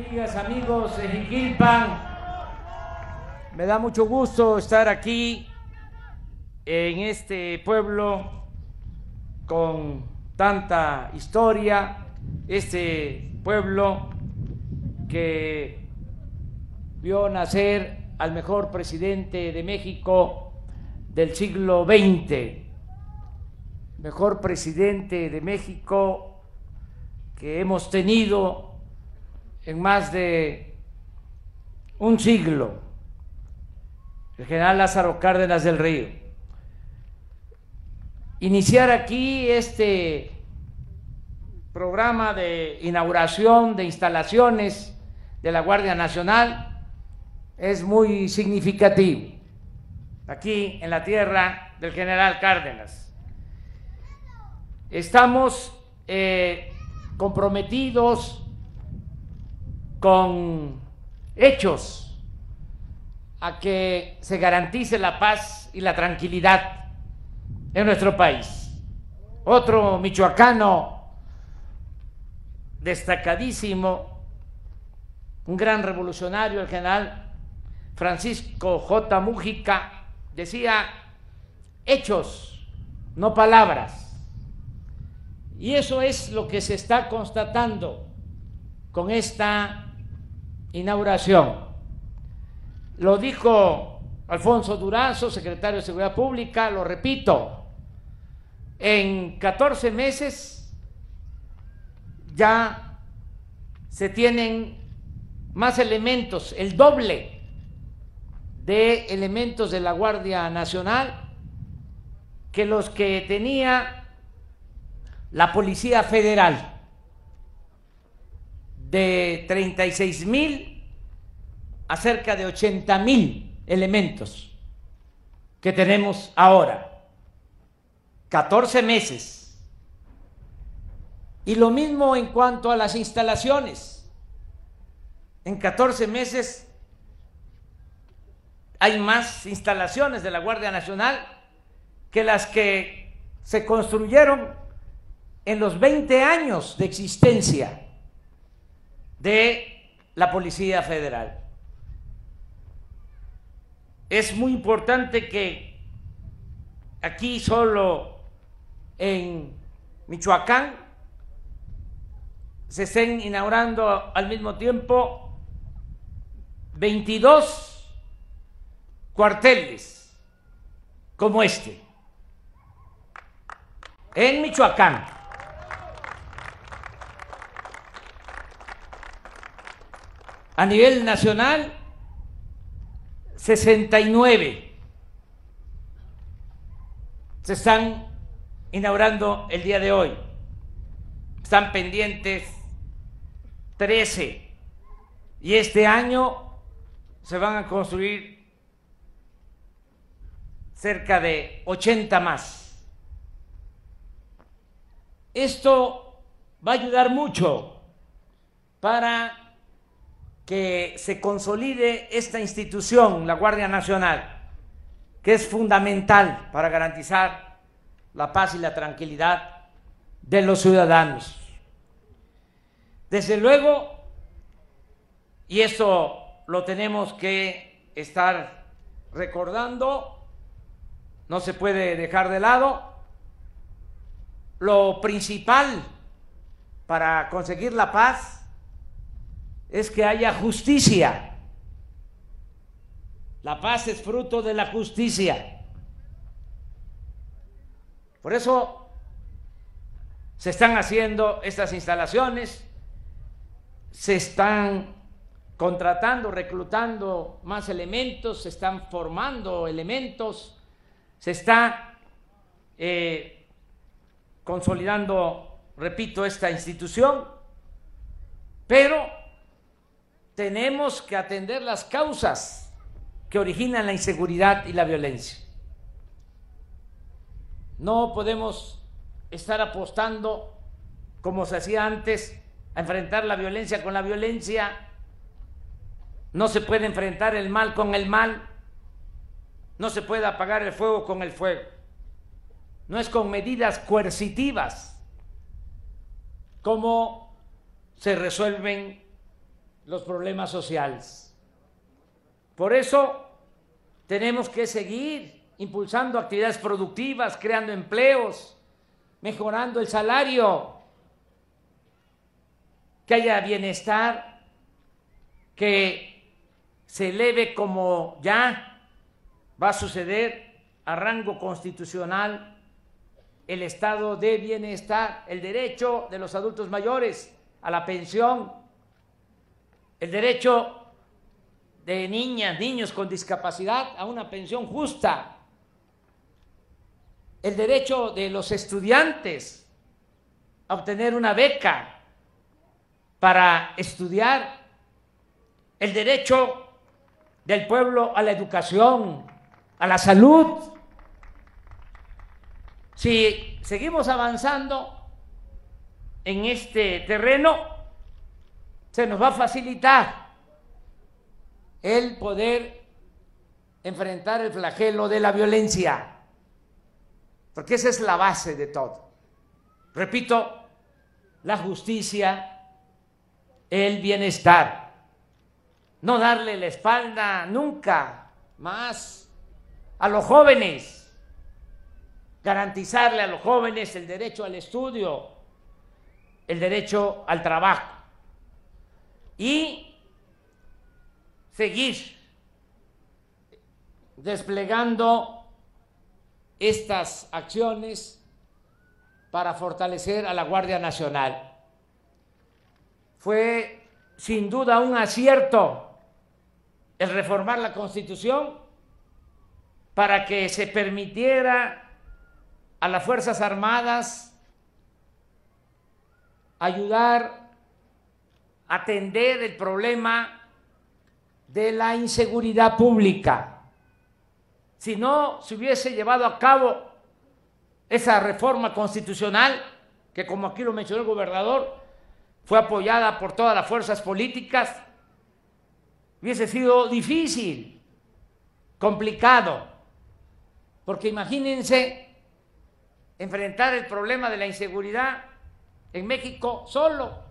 Amigos de Jiquilpan, me da mucho gusto estar aquí en este pueblo con tanta historia, este pueblo que vio nacer al mejor presidente de México del siglo XX, mejor presidente de México que hemos tenido en más de un siglo, el general Lázaro Cárdenas del Río. Iniciar aquí este programa de inauguración de instalaciones de la Guardia Nacional es muy significativo aquí en la tierra del general Cárdenas. Estamos eh, comprometidos con hechos a que se garantice la paz y la tranquilidad en nuestro país. Otro michoacano destacadísimo, un gran revolucionario, el general Francisco J. Mújica, decía hechos, no palabras. Y eso es lo que se está constatando con esta inauguración. Lo dijo Alfonso Durazo, secretario de Seguridad Pública, lo repito, en 14 meses ya se tienen más elementos, el doble de elementos de la Guardia Nacional que los que tenía la Policía Federal de 36 mil a cerca de 80 mil elementos que tenemos ahora. 14 meses. Y lo mismo en cuanto a las instalaciones. En 14 meses hay más instalaciones de la Guardia Nacional que las que se construyeron en los 20 años de existencia de la Policía Federal. Es muy importante que aquí solo en Michoacán se estén inaugurando al mismo tiempo 22 cuarteles como este en Michoacán. A nivel nacional, 69 se están inaugurando el día de hoy. Están pendientes 13 y este año se van a construir cerca de 80 más. Esto va a ayudar mucho para que se consolide esta institución, la Guardia Nacional, que es fundamental para garantizar la paz y la tranquilidad de los ciudadanos. Desde luego, y esto lo tenemos que estar recordando, no se puede dejar de lado, lo principal para conseguir la paz es que haya justicia. La paz es fruto de la justicia. Por eso se están haciendo estas instalaciones, se están contratando, reclutando más elementos, se están formando elementos, se está eh, consolidando, repito, esta institución, pero tenemos que atender las causas que originan la inseguridad y la violencia. No podemos estar apostando, como se hacía antes, a enfrentar la violencia con la violencia. No se puede enfrentar el mal con el mal. No se puede apagar el fuego con el fuego. No es con medidas coercitivas como se resuelven los problemas sociales. Por eso tenemos que seguir impulsando actividades productivas, creando empleos, mejorando el salario, que haya bienestar, que se eleve como ya va a suceder a rango constitucional el estado de bienestar, el derecho de los adultos mayores a la pensión, el derecho de niñas, niños con discapacidad a una pensión justa, el derecho de los estudiantes a obtener una beca para estudiar, el derecho del pueblo a la educación, a la salud. Si seguimos avanzando en este terreno, se nos va a facilitar el poder enfrentar el flagelo de la violencia, porque esa es la base de todo. Repito, la justicia, el bienestar, no darle la espalda nunca más a los jóvenes, garantizarle a los jóvenes el derecho al estudio, el derecho al trabajo y seguir desplegando estas acciones para fortalecer a la Guardia Nacional. Fue sin duda un acierto el reformar la Constitución para que se permitiera a las Fuerzas Armadas ayudar atender el problema de la inseguridad pública. Si no se hubiese llevado a cabo esa reforma constitucional, que como aquí lo mencionó el gobernador, fue apoyada por todas las fuerzas políticas, hubiese sido difícil, complicado, porque imagínense enfrentar el problema de la inseguridad en México solo,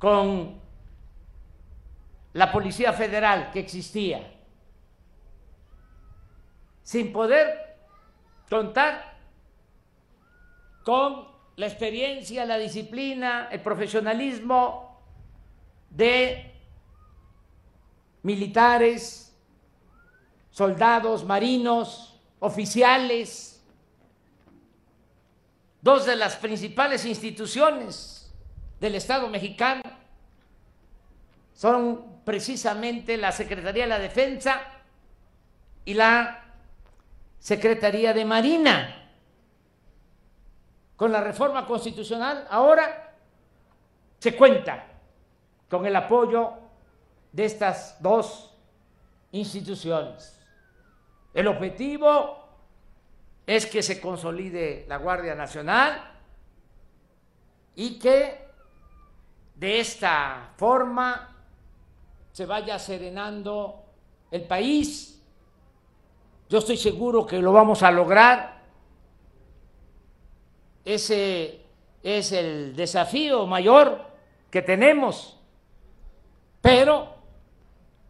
con la Policía Federal que existía, sin poder contar con la experiencia, la disciplina, el profesionalismo de militares, soldados, marinos, oficiales, dos de las principales instituciones del Estado mexicano son precisamente la Secretaría de la Defensa y la Secretaría de Marina. Con la reforma constitucional ahora se cuenta con el apoyo de estas dos instituciones. El objetivo es que se consolide la Guardia Nacional y que de esta forma se vaya serenando el país. Yo estoy seguro que lo vamos a lograr. Ese es el desafío mayor que tenemos, pero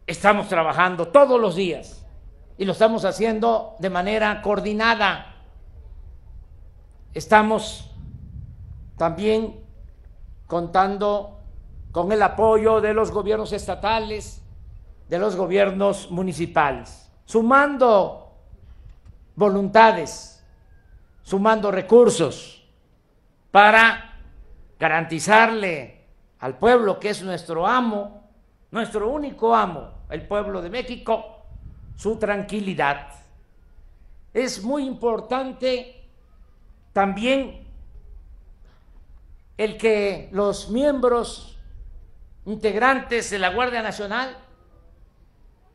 estamos trabajando todos los días y lo estamos haciendo de manera coordinada. Estamos también contando con el apoyo de los gobiernos estatales, de los gobiernos municipales, sumando voluntades, sumando recursos para garantizarle al pueblo que es nuestro amo, nuestro único amo, el pueblo de México, su tranquilidad. Es muy importante también el que los miembros integrantes de la Guardia Nacional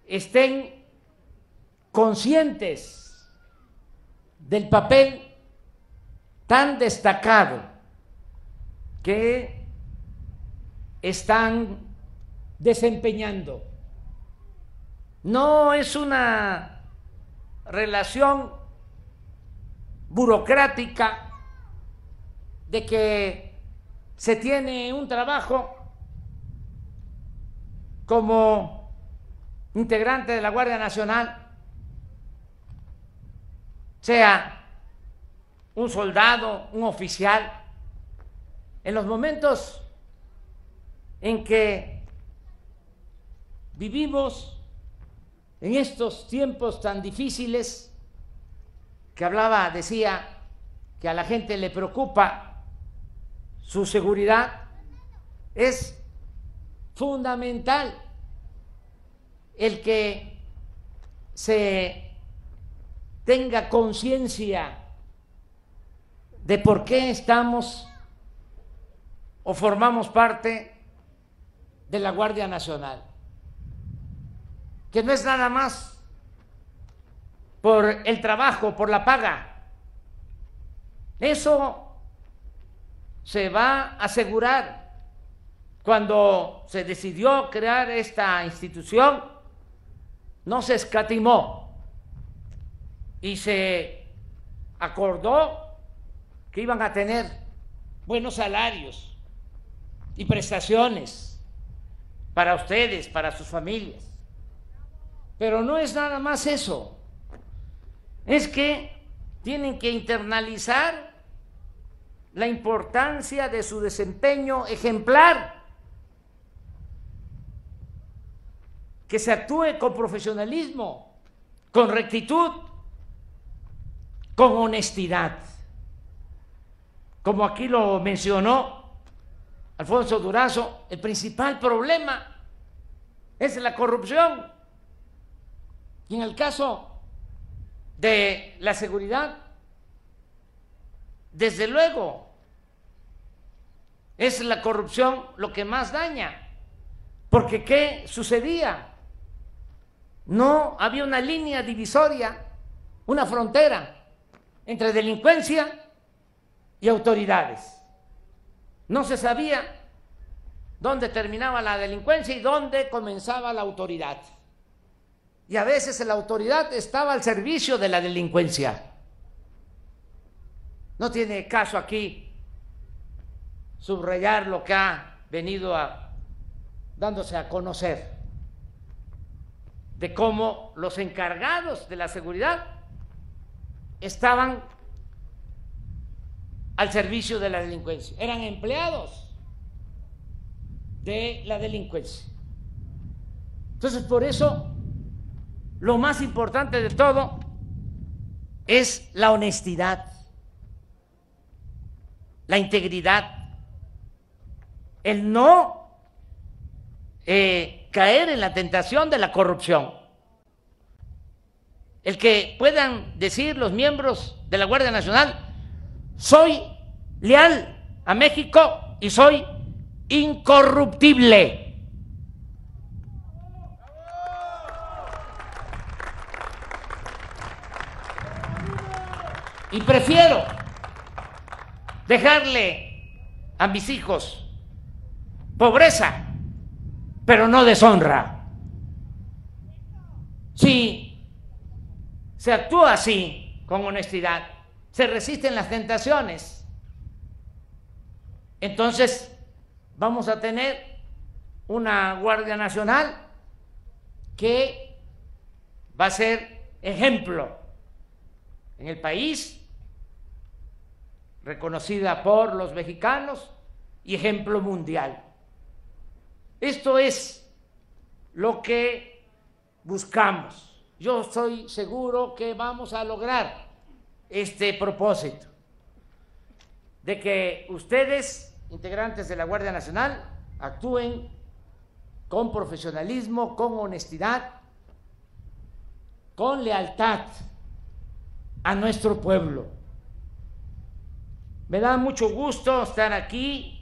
estén conscientes del papel tan destacado que están desempeñando. No es una relación burocrática de que se tiene un trabajo como integrante de la Guardia Nacional, sea un soldado, un oficial, en los momentos en que vivimos en estos tiempos tan difíciles, que hablaba, decía, que a la gente le preocupa su seguridad, es fundamental. El que se tenga conciencia de por qué estamos o formamos parte de la Guardia Nacional, que no es nada más por el trabajo, por la paga, eso se va a asegurar cuando se decidió crear esta institución, no se escatimó y se acordó que iban a tener buenos salarios y prestaciones para ustedes, para sus familias. Pero no es nada más eso. Es que tienen que internalizar la importancia de su desempeño ejemplar, que se actúe con profesionalismo, con rectitud, con honestidad. Como aquí lo mencionó Alfonso Durazo, el principal problema es la corrupción. Y en el caso de la seguridad, desde luego, es la corrupción lo que más daña. Porque ¿qué sucedía? No había una línea divisoria, una frontera entre delincuencia y autoridades. No se sabía dónde terminaba la delincuencia y dónde comenzaba la autoridad y a veces la autoridad estaba al servicio de la delincuencia. No tiene caso aquí subrayar lo que ha venido a, dándose a conocer de cómo los encargados de la seguridad estaban al servicio de la delincuencia, eran empleados de la delincuencia. Entonces, por eso lo más importante de todo es la honestidad, la integridad, el no eh, caer en la tentación de la corrupción. El que puedan decir los miembros de la Guardia Nacional, soy leal a México y soy incorruptible. Y prefiero dejarle a mis hijos pobreza, pero no deshonra. Si se actúa así, con honestidad, se resisten las tentaciones, entonces vamos a tener una Guardia Nacional que va a ser ejemplo en el país reconocida por los mexicanos y ejemplo mundial. Esto es lo que buscamos. Yo estoy seguro que vamos a lograr este propósito de que ustedes, integrantes de la Guardia Nacional, actúen con profesionalismo, con honestidad, con lealtad a nuestro pueblo. Me da mucho gusto estar aquí,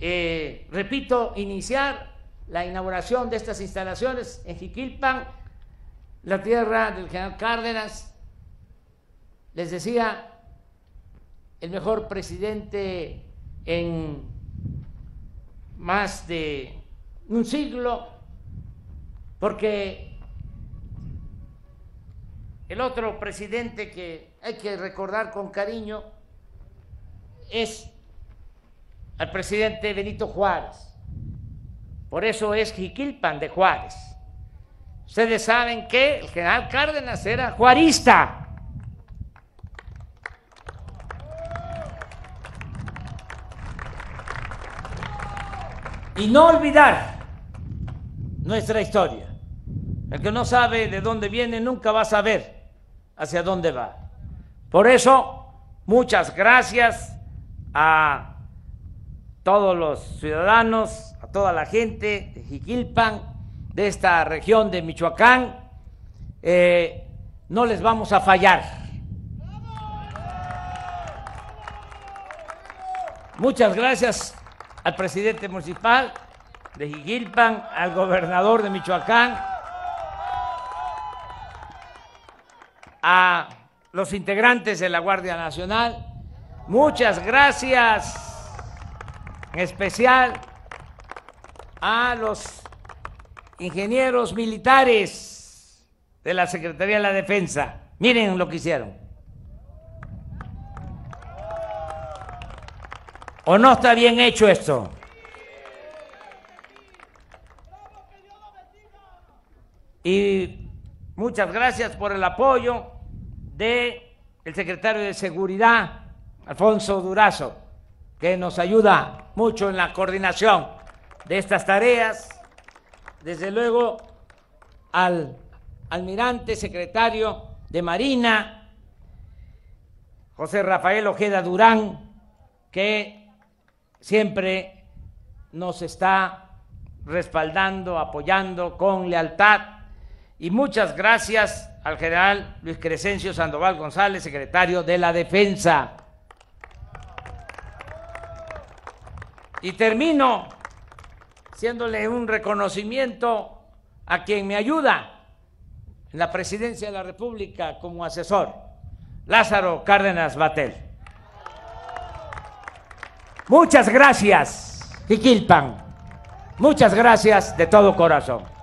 eh, repito, iniciar la inauguración de estas instalaciones en Jiquilpan, la tierra del general Cárdenas. Les decía, el mejor presidente en más de un siglo, porque el otro presidente que hay que recordar con cariño es al presidente Benito Juárez, Por eso es Jiquilpan de Juárez. Ustedes saben que el general Cárdenas era juarista. Y no olvidar nuestra historia. El que no sabe de dónde viene nunca va a saber hacia dónde va. Por eso, muchas gracias a todos los ciudadanos, a toda la gente de Jiquilpan, de esta región de Michoacán. Eh, no les vamos a fallar. Muchas gracias al presidente municipal de Jiquilpan, al gobernador de Michoacán, a los integrantes de la Guardia Nacional. Muchas gracias, especial a los ingenieros militares de la Secretaría de la Defensa. Miren lo que hicieron. ¿O no está bien hecho esto? Y muchas gracias por el apoyo de el secretario de Seguridad, Alfonso Durazo, que nos ayuda mucho en la coordinación de estas tareas. Desde luego al almirante secretario de Marina, José Rafael Ojeda Durán, que siempre nos está respaldando, apoyando con lealtad y muchas gracias al general Luis Crescencio Sandoval González, secretario de la Defensa. Y termino haciéndole un reconocimiento a quien me ayuda en la presidencia de la República como asesor, Lázaro Cárdenas Batel. Muchas gracias, Jiquilpan. Muchas gracias de todo corazón.